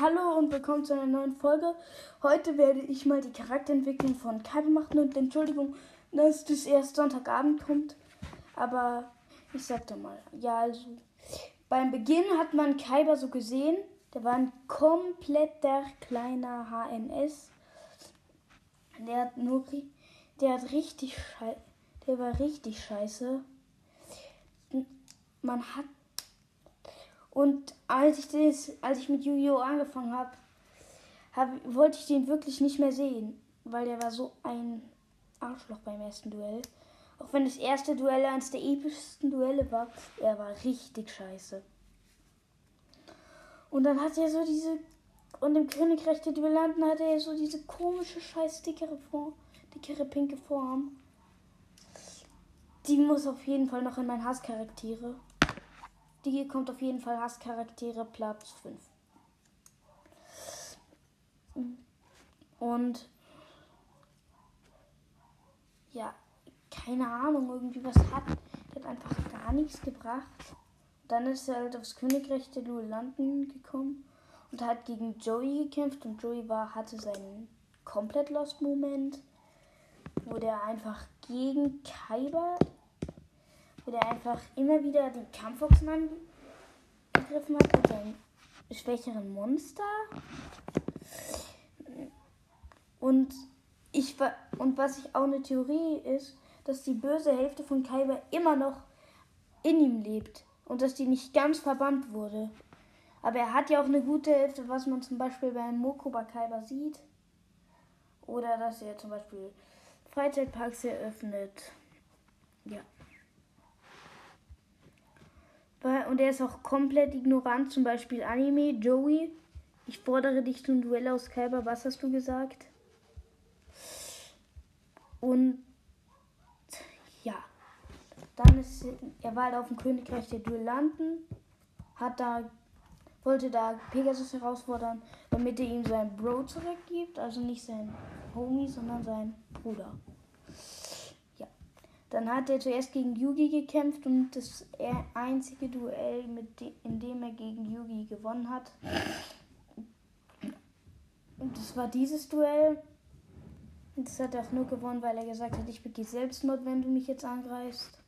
Hallo und willkommen zu einer neuen Folge. Heute werde ich mal die Charakterentwicklung von Kaiba machen und Entschuldigung, dass das erst Sonntagabend kommt. Aber ich sag doch mal, ja, also beim Beginn hat man Kaiba so gesehen. Der war ein kompletter kleiner HMS. Der hat nur, der hat richtig scheiße, der war richtig scheiße. Man hat und als ich, das, als ich mit Yu-Gi-Oh! angefangen habe, hab, wollte ich den wirklich nicht mehr sehen, weil der war so ein Arschloch beim ersten Duell. Auch wenn das erste Duell eines der epischsten Duelle war, er war richtig scheiße. Und dann hat er so diese. Und im Königreich der Duellanten hatte er so diese komische, scheiß dickere Form, dickere pinke Form. Die muss auf jeden Fall noch in meinen Hasscharaktere. Die kommt auf jeden Fall Hasscharaktere Platz 5. Und ja, keine Ahnung, irgendwie was hat. Der hat einfach gar nichts gebracht. Dann ist er halt aufs Königreich der Duellanten gekommen und hat gegen Joey gekämpft und Joey war, hatte seinen komplett Lost Moment, wo der einfach gegen Kaiba wo der einfach immer wieder die Kampfboxen angegriffen hat mit seinem schwächeren Monster. Und ich und was ich auch eine Theorie ist, dass die böse Hälfte von Kaiba immer noch in ihm lebt und dass die nicht ganz verbannt wurde. Aber er hat ja auch eine gute Hälfte, was man zum Beispiel beim Mokoba Kaiba sieht. Oder dass er zum Beispiel Freizeitparks eröffnet. Ja. Und er ist auch komplett ignorant, zum Beispiel Anime, Joey. Ich fordere dich zum Duell aus Kaiba, was hast du gesagt? Und ja, dann ist er war halt auf dem Königreich der Duellanten, hat da wollte da Pegasus herausfordern, damit er ihm seinen Bro zurückgibt, also nicht sein Homie, sondern sein Bruder. Dann hat er zuerst gegen Yugi gekämpft und das einzige Duell, de in dem er gegen Yugi gewonnen hat. Und das war dieses Duell. Und das hat er auch nur gewonnen, weil er gesagt hat, ich begehe Selbstmord, wenn du mich jetzt angreifst.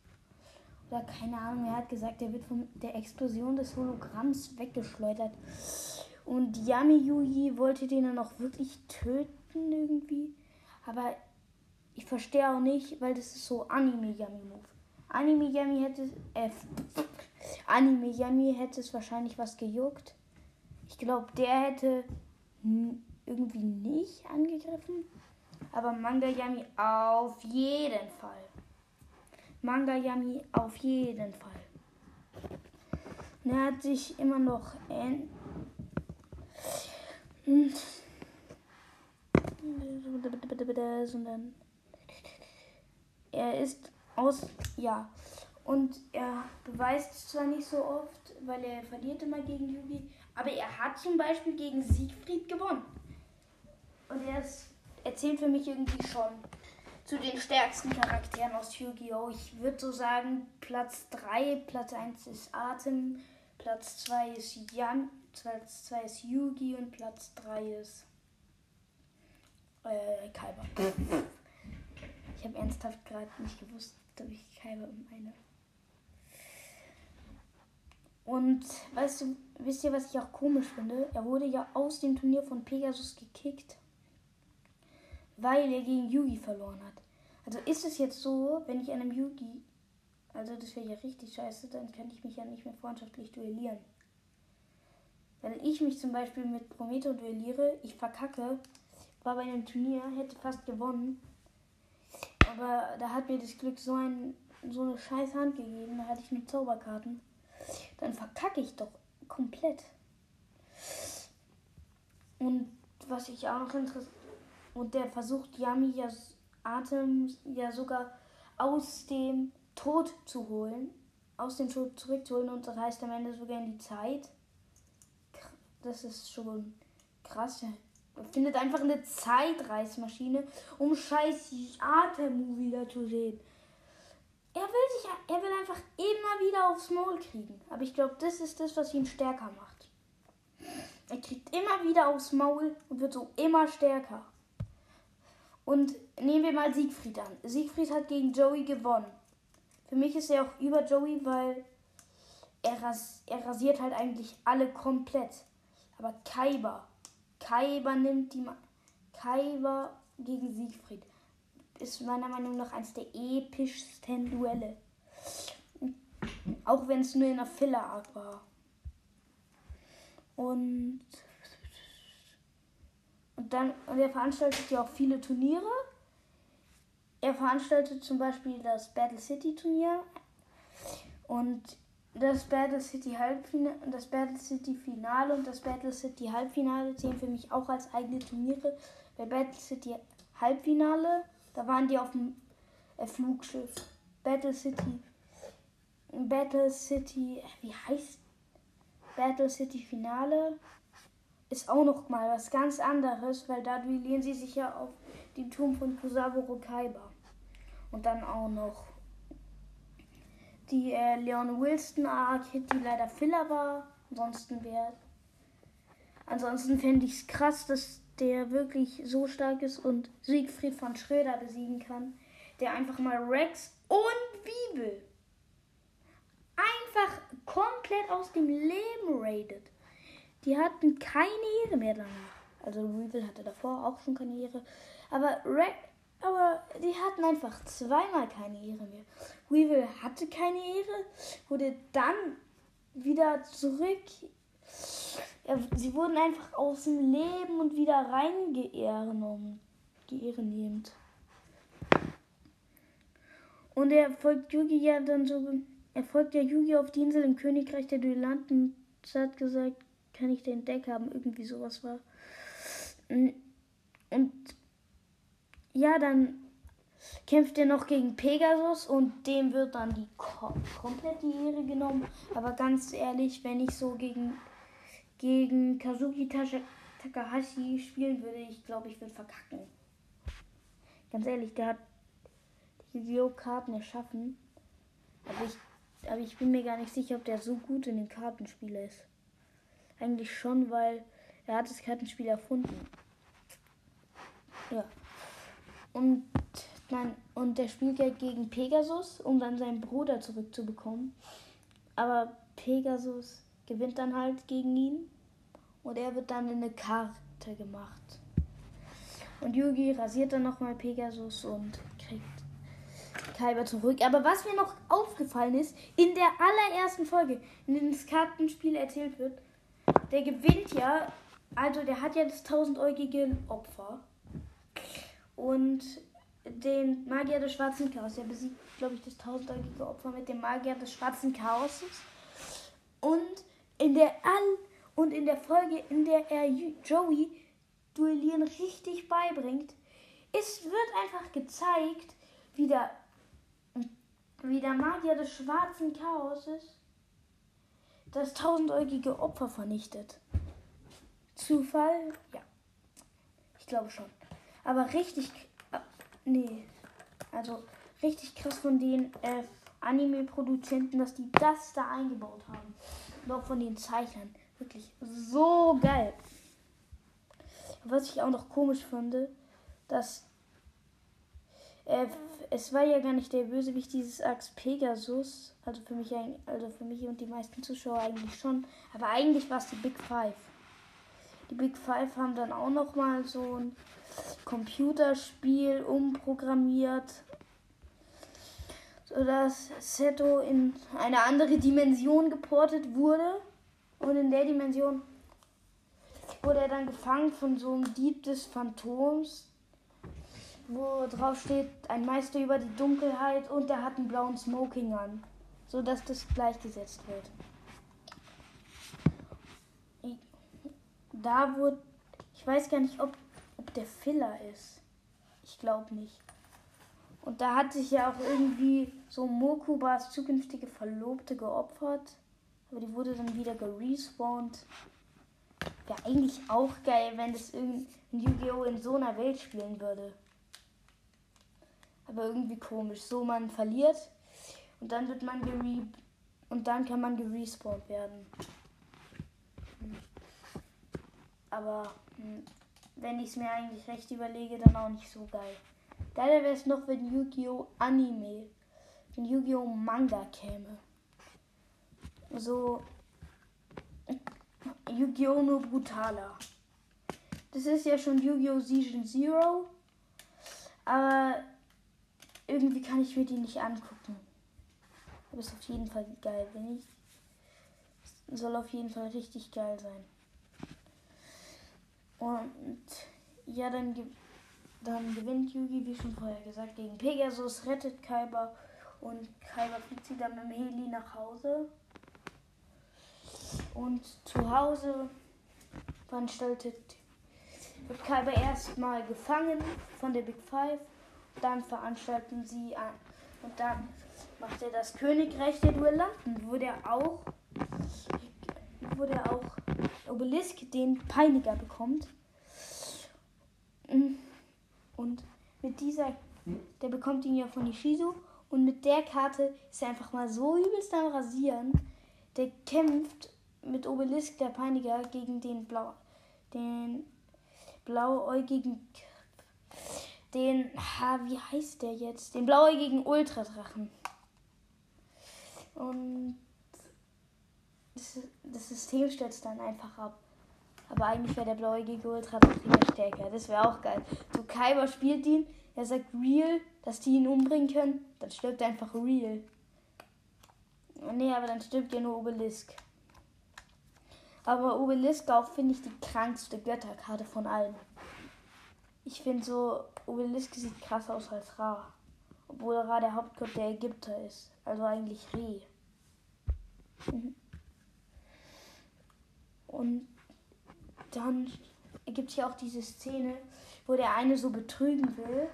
Oder keine Ahnung, er hat gesagt, er wird von der Explosion des Hologramms weggeschleudert. Und Yami Yugi wollte den dann auch wirklich töten irgendwie. Aber ich verstehe auch nicht, weil das ist so Anime Yami Move. Anime Yami hätte äh, Anime Yami hätte es wahrscheinlich was gejuckt. Ich glaube, der hätte irgendwie nicht angegriffen. Aber Manga Yami auf jeden Fall. Manga Yami auf jeden Fall. Und er hat sich immer noch. Sondern er ist aus, ja. Und er beweist zwar nicht so oft, weil er verliert immer gegen Yugi, aber er hat zum Beispiel gegen Siegfried gewonnen. Und er ist, erzählt für mich irgendwie schon zu den stärksten Charakteren aus Yu-Gi-Oh! Ich würde so sagen, Platz 3, Platz 1 ist Atem, Platz 2 ist Yan, Platz 2 ist Yugi und Platz 3 ist äh, Kaiba. Ich habe ernsthaft gerade nicht gewusst, ob ich Kaiba meine. Und weißt du, wisst ihr, was ich auch komisch finde? Er wurde ja aus dem Turnier von Pegasus gekickt, weil er gegen Yugi verloren hat. Also ist es jetzt so, wenn ich einem Yugi, also das wäre ja richtig scheiße, dann kann ich mich ja nicht mehr freundschaftlich duellieren. Wenn ich mich zum Beispiel mit Prometheus duelliere, ich verkacke, war bei einem Turnier, hätte fast gewonnen aber da hat mir das Glück so, ein, so eine scheiß Hand gegeben. Da hatte ich nur Zauberkarten. Dann verkacke ich doch komplett. Und was ich auch noch interessiert. Und der versucht Yami ja Atem ja sogar aus dem Tod zu holen. Aus dem Tod zurückzuholen und reist am Ende sogar in die Zeit. Das ist schon krass. Findet einfach eine Zeitreismaschine, um scheiß Atem wieder zu sehen. Er will sich, er will einfach immer wieder aufs Maul kriegen. Aber ich glaube, das ist das, was ihn stärker macht. er kriegt immer wieder aufs Maul und wird so immer stärker. Und nehmen wir mal Siegfried an. Siegfried hat gegen Joey gewonnen. Für mich ist er auch über Joey, weil er, ras er rasiert halt eigentlich alle komplett. Aber Kaiba, Kaiba nimmt die. Ma Kaiba gegen Siegfried ist meiner Meinung nach eines der epischsten Duelle. Auch wenn es nur in einer Filler-Art war. Und, und dann, und er veranstaltet ja auch viele Turniere. Er veranstaltet zum Beispiel das Battle City Turnier und das Battle City Halbfinale, das Battle City Finale und das Battle City Halbfinale zählen für mich auch als eigene Turniere. Bei Battle City Halbfinale, da waren die auf dem äh, Flugschiff. Battle City Battle City, wie heißt Battle City Finale? Ist auch noch mal was ganz anderes, weil da duellieren sie sich ja auf dem Turm von Kusaburo Kaiba. Und dann auch noch die äh, Leon Wilson Arc, die leider Filler war. Ansonsten wäre. Ansonsten fände ich es krass, dass der wirklich so stark ist und Siegfried von Schröder besiegen kann. Der einfach mal Rex und Bibel einfach komplett aus dem Leben raidet. Die hatten keine Ehre mehr danach. Also Weevil hatte davor auch schon keine Ehre. Aber, Re aber die hatten einfach zweimal keine Ehre mehr. Weevil hatte keine Ehre, wurde dann wieder zurück. Sie wurden einfach aus dem Leben und wieder reingeehrennommen. Geehrennehmend. Und er folgt Yugi ja dann so er folgt ja Yugi auf die Insel im Königreich der Duellanten. Sie hat gesagt, kann ich den Deck haben? Irgendwie sowas war. Und ja, dann kämpft er noch gegen Pegasus und dem wird dann die komplett die Ehre genommen. Aber ganz ehrlich, wenn ich so gegen, gegen Kazuki Takahashi spielen würde, ich glaube, ich würde verkacken. Ganz ehrlich, der hat die Yu-Gi-Oh! Karten erschaffen. Aber ich aber ich bin mir gar nicht sicher, ob der so gut in den Kartenspiel ist. Eigentlich schon, weil er hat das Kartenspiel erfunden. Ja. Und dann, und der spielt ja gegen Pegasus, um dann seinen Bruder zurückzubekommen. Aber Pegasus gewinnt dann halt gegen ihn und er wird dann in eine Karte gemacht. Und Yugi rasiert dann nochmal Pegasus und kriegt Kaiba zurück. Aber was mir noch aufgefallen ist, in der allerersten Folge, in dem das Kartenspiel erzählt wird, der gewinnt ja, also der hat ja das tausendäugige Opfer. Und den Magier des schwarzen Chaos. Der besiegt, glaube ich, das tausendäugige Opfer mit dem Magier des schwarzen Chaoses. Und in der All und in der Folge, in der er Joey Duellieren richtig beibringt, es wird einfach gezeigt, wie der wie der Magier des schwarzen Chaoses das tausendäugige Opfer vernichtet. Zufall? Ja. Ich glaube schon. Aber richtig. Nee. Also richtig krass von den äh, Anime-Produzenten, dass die das da eingebaut haben. Und auch von den Zeichnern. Wirklich so geil. Was ich auch noch komisch fand, dass äh, es war ja gar nicht der Bösewicht dieses Ax Pegasus. Also für mich, also für mich und die meisten Zuschauer eigentlich schon. Aber eigentlich war es die Big Five. Die Big Five haben dann auch noch mal so ein Computerspiel umprogrammiert, sodass Seto in eine andere Dimension geportet wurde. Und in der Dimension wurde er dann gefangen von so einem Dieb des Phantoms, wo drauf steht, ein Meister über die Dunkelheit und er hat einen blauen Smoking an, so dass das gleichgesetzt wird. Da wurde, ich weiß gar nicht, ob, der Filler ist. Ich glaube nicht. Und da hat sich ja auch irgendwie so Mokubas zukünftige Verlobte geopfert. Aber die wurde dann wieder gerespawnt. Wäre eigentlich auch geil, wenn das irgendein Yu-Gi-Oh! in so einer Welt spielen würde aber irgendwie komisch. So, man verliert und dann wird man gere und dann kann man gerespawnt werden. aber hm, wenn ich es mir eigentlich recht überlege, dann auch nicht so geil. Geiler wäre es noch, wenn Yu-Gi-Oh! Anime, wenn Yu-Gi-Oh! Manga käme. So Yu-Gi-Oh! nur brutaler. Das ist ja schon Yu-Gi-Oh! Season Zero, aber irgendwie kann ich mir die nicht angucken. Aber ist auf jeden Fall geil, wenn ich. Soll auf jeden Fall richtig geil sein. Und ja, dann, dann gewinnt Yugi, wie schon vorher gesagt, gegen Pegasus, rettet Kaiba und Kaiba fliegt sie dann mit dem Heli nach Hause. Und zu Hause veranstaltet wird Kaiba erstmal gefangen von der Big Five. Dann veranstalten sie ein, und dann macht er das Königreich der Duellanten, wo der auch, wo der auch Obelisk den Peiniger bekommt. Und mit dieser, der bekommt ihn ja von Ishizu. Und mit der Karte ist er einfach mal so übelst am Rasieren. Der kämpft mit Obelisk, der Peiniger, gegen den Blau, den blauäugigen, den, ha, wie heißt der jetzt? Den blauäugigen Ultradrachen. Und das, System stürzt dann einfach ab. Aber eigentlich wäre der blauäugige Ultradrache stärker. Das wäre auch geil. So Kaiba spielt ihn, er sagt Real, dass die ihn umbringen können, dann stirbt er einfach Real. Nee, aber dann stirbt ja nur Obelisk. Aber Obelisk auch finde ich die krankste Götterkarte von allen. Ich finde so, Obelisk sieht krass aus als Ra. Obwohl Ra der Hauptgott der Ägypter ist. Also eigentlich Re. Mhm. Und dann gibt es ja auch diese Szene, wo der eine so betrügen will.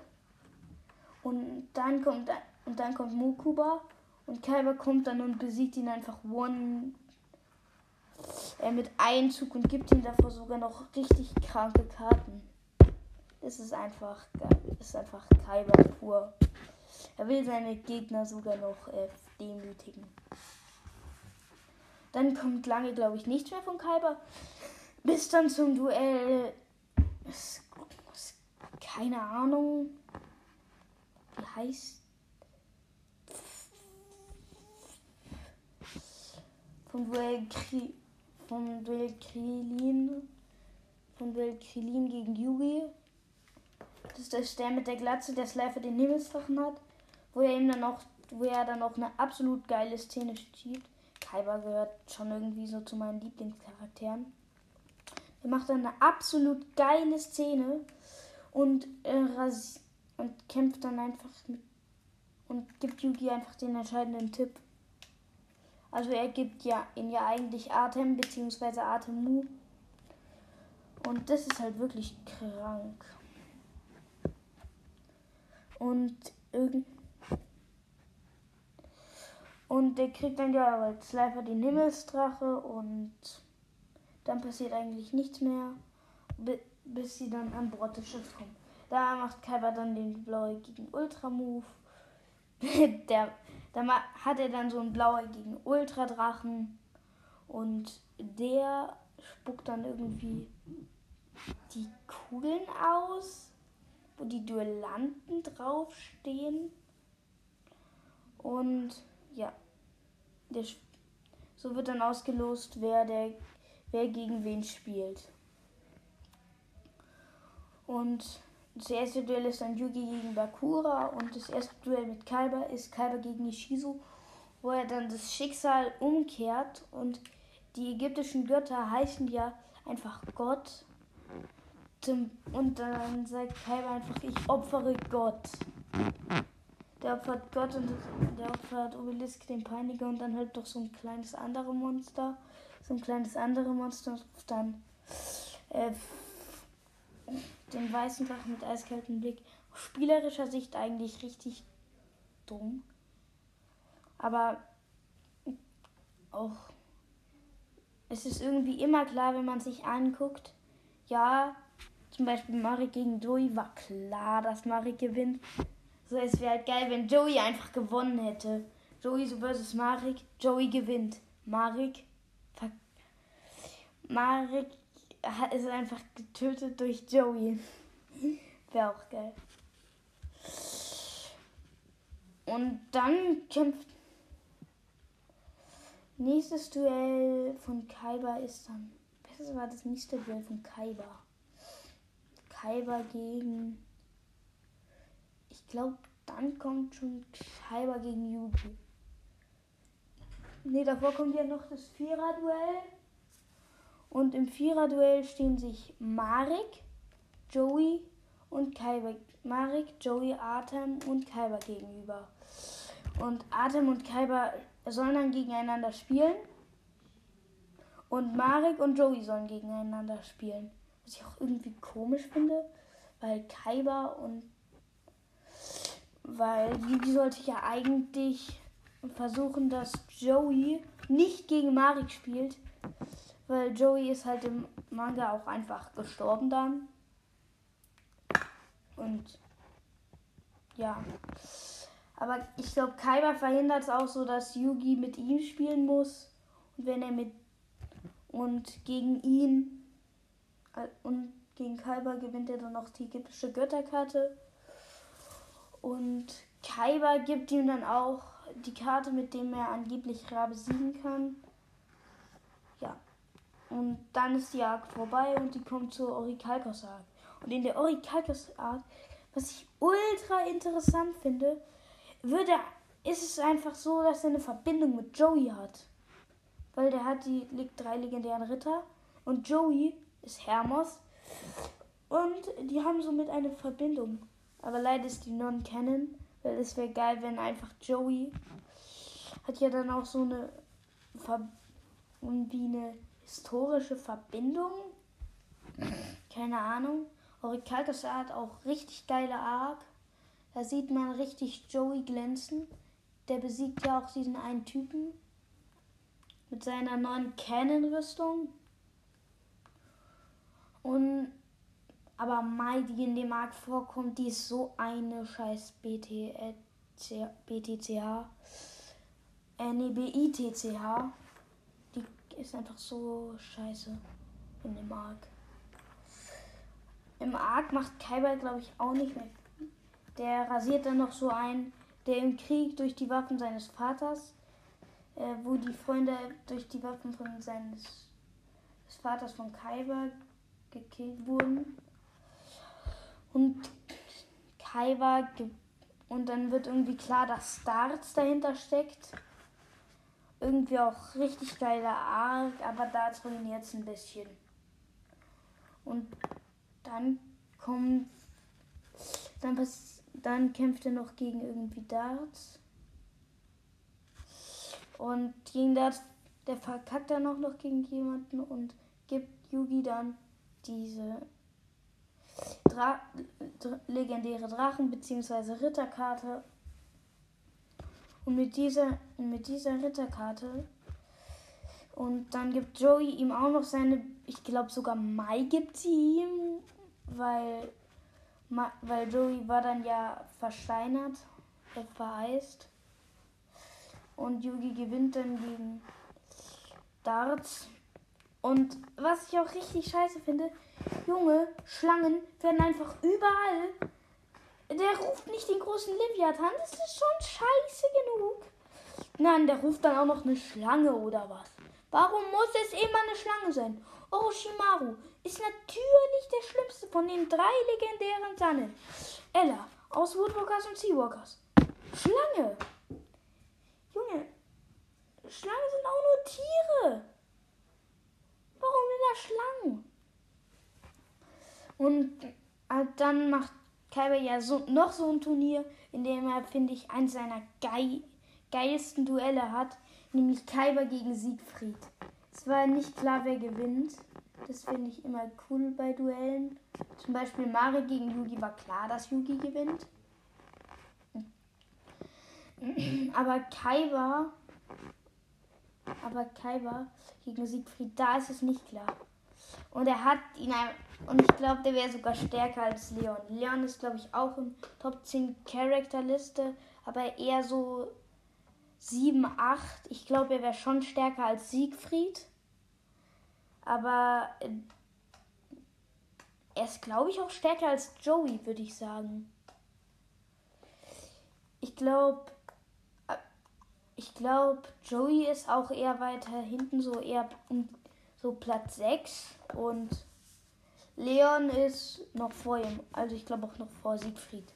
Und dann kommt, und dann kommt Mokuba und Kaiba kommt dann und besiegt ihn einfach one äh, mit Einzug und gibt ihm davor sogar noch richtig kranke Karten. Das ist einfach ist einfach Kaiba pur. Er will seine Gegner sogar noch äh, demütigen. Dann kommt lange, glaube ich, nichts mehr von Kaiba. Bis dann zum Duell. Keine Ahnung. Wie heißt. Vom Duell Kri vom Duell Krilin. Vom Duell Krilin gegen Yugi. Das ist der mit der Glatze, der Slifer den Himmelsdrachen hat. Wo er ihm dann auch, wo er dann auch eine absolut geile Szene schiebt. Kaiba gehört schon irgendwie so zu meinen Lieblingscharakteren. Er macht dann eine absolut geile Szene und, äh, und kämpft dann einfach mit und gibt Yugi einfach den entscheidenden Tipp. Also er gibt ja ihn ja eigentlich Atem bzw. Atemu. Und das ist halt wirklich krank. Und irgend und der kriegt dann ja als Slifer den Himmelsdrache und dann passiert eigentlich nichts mehr, bis sie dann an Bord des Schiffs kommen. Da macht Kaiba dann den blauäugigen Ultra-Move. da hat er dann so einen blauäugigen Ultradrachen und der spuckt dann irgendwie die Kugeln aus, wo die Duellanten draufstehen. Und ja, der, so wird dann ausgelost, wer der wer gegen wen spielt. Und das erste Duell ist dann Yugi gegen Bakura und das erste Duell mit Kaiba ist Kaiba gegen Ishizu, wo er dann das Schicksal umkehrt und die ägyptischen Götter heißen ja einfach Gott. Und dann sagt Kaiba einfach, ich opfere Gott. Der opfert Gott und der opfert Obelisk den Peiniger und dann halt doch so ein kleines andere Monster so ein kleines andere Monster dann äh, den weißen Drachen mit eiskaltem Blick. Aus spielerischer Sicht eigentlich richtig dumm. Aber auch es ist irgendwie immer klar, wenn man sich anguckt, ja, zum Beispiel Marik gegen Joey war klar, dass Marik gewinnt. So, es wäre halt geil, wenn Joey einfach gewonnen hätte. Joey so versus Marik, Joey gewinnt. Marik Marek er ist einfach getötet durch Joey. Wäre auch geil. Und dann kämpft. Nächstes Duell von Kaiba ist dann. Das war das nächste Duell von Kaiba. Kaiba gegen. Ich glaube, dann kommt schon Kaiba gegen Yugi. Ne, davor kommt ja noch das Vierer-Duell. Und im Vierer-Duell stehen sich Marek, Joey und Kaiba. Marek, Joey, Artem und Kaiba gegenüber. Und Artem und Kaiba sollen dann gegeneinander spielen. Und Marek und Joey sollen gegeneinander spielen. Was ich auch irgendwie komisch finde, weil Kaiba und weil Yugi sollte ja eigentlich versuchen, dass Joey nicht gegen Marek spielt, weil Joey ist halt im Manga auch einfach gestorben dann. Und ja. Aber ich glaube, Kaiba verhindert es auch so, dass Yugi mit ihm spielen muss. Und wenn er mit und gegen ihn äh, und gegen Kaiba gewinnt er dann noch die ägyptische Götterkarte. Und Kaiba gibt ihm dann auch die Karte, mit dem er angeblich Ra besiegen kann. Ja. Und dann ist die Arc vorbei und die kommt zur Orikalkos Arc. Und in der Orikalkos Arc, was ich ultra interessant finde, würde, ist es einfach so, dass er eine Verbindung mit Joey hat. Weil der hat die drei legendären Ritter und Joey ist Hermos. Und die haben somit eine Verbindung. Aber leider ist die Non-Canon, weil es wäre geil, wenn einfach Joey hat ja dann auch so eine Ver wie eine historische Verbindung. Keine Ahnung. Orikalkas hat auch richtig geile Arc. Da sieht man richtig Joey glänzen. Der besiegt ja auch diesen einen Typen mit seiner neuen Cannon-Rüstung. Und aber Mai, die in dem Markt vorkommt, die ist so eine scheiß BTCH. Äh, nee, BITCH. Die ist einfach so scheiße in dem Arc. Im Arc macht Kaiba, glaube ich, auch nicht mehr. Der rasiert dann noch so ein, der im Krieg durch die Waffen seines Vaters, äh, wo die Freunde durch die Waffen von seines Vaters von Kaiba gekillt wurden. Und Kaiba und dann wird irgendwie klar, dass Starts dahinter steckt. Irgendwie auch richtig geiler Arc, aber da trainiert es ein bisschen. Und dann kommt. Dann, dann kämpft er noch gegen irgendwie Darts. Und gegen Darts, der verkackt dann auch noch gegen jemanden und gibt Yugi dann diese Dra legendäre Drachen- bzw. Ritterkarte. Und mit dieser, mit dieser Ritterkarte und dann gibt Joey ihm auch noch seine, ich glaube sogar Mai gibt sie ihm, weil, weil Joey war dann ja versteinert, vereist. Und Yugi gewinnt dann gegen Darts. Und was ich auch richtig scheiße finde, Junge, Schlangen werden einfach überall. Der ruft nicht den großen Leviathan, das ist schon scheiße genug. Nein, der ruft dann auch noch eine Schlange oder was. Warum muss es immer eine Schlange sein? Orochimaru ist natürlich der schlimmste von den drei legendären Sannen. Ella aus Woodwalkers und Seawalkers. Schlange. Junge, Schlangen sind auch nur Tiere. Warum immer Schlangen? Und äh, dann macht Kaiba ja so, noch so ein Turnier, in dem er, finde ich, eins seiner geil, geilsten Duelle hat, nämlich Kaiba gegen Siegfried. Es war nicht klar, wer gewinnt. Das finde ich immer cool bei Duellen. Zum Beispiel Mari gegen Yugi war klar, dass Yugi gewinnt. Aber Kaiba, aber Kaiba gegen Siegfried, da ist es nicht klar. Und er hat ihn, und ich glaube, der wäre sogar stärker als Leon. Leon ist, glaube ich, auch in Top 10 Charakterliste, aber eher so 7, 8. Ich glaube, er wäre schon stärker als Siegfried. Aber er ist, glaube ich, auch stärker als Joey, würde ich sagen. Ich glaube, ich glaube, Joey ist auch eher weiter hinten, so eher um so Platz 6 und Leon ist noch vor ihm, also ich glaube auch noch vor Siegfried.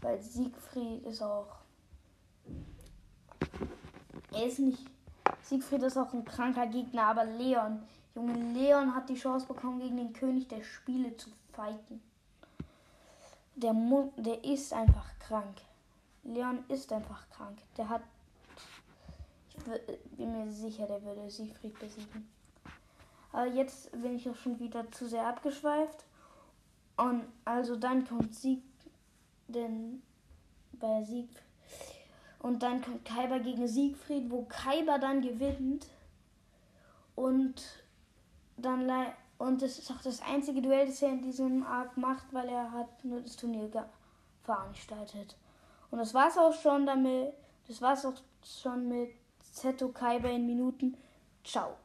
Weil Siegfried ist auch. Er ist nicht. Siegfried ist auch ein kranker Gegner, aber Leon. Junge Leon hat die Chance bekommen, gegen den König der Spiele zu fighten. Der, Mu der ist einfach krank. Leon ist einfach krank. Der hat. Bin mir sicher, der würde Siegfried besiegen. Aber jetzt bin ich auch schon wieder zu sehr abgeschweift. Und also dann kommt Sieg, denn bei Sieg und dann kommt Kaiber gegen Siegfried, wo Kaiber dann gewinnt und dann und das ist auch das einzige Duell, das er in diesem Arc macht, weil er hat nur das Turnier veranstaltet. Und das war's auch schon damit. Das war's auch schon mit Zeto Kaiber in Minuten. Ciao.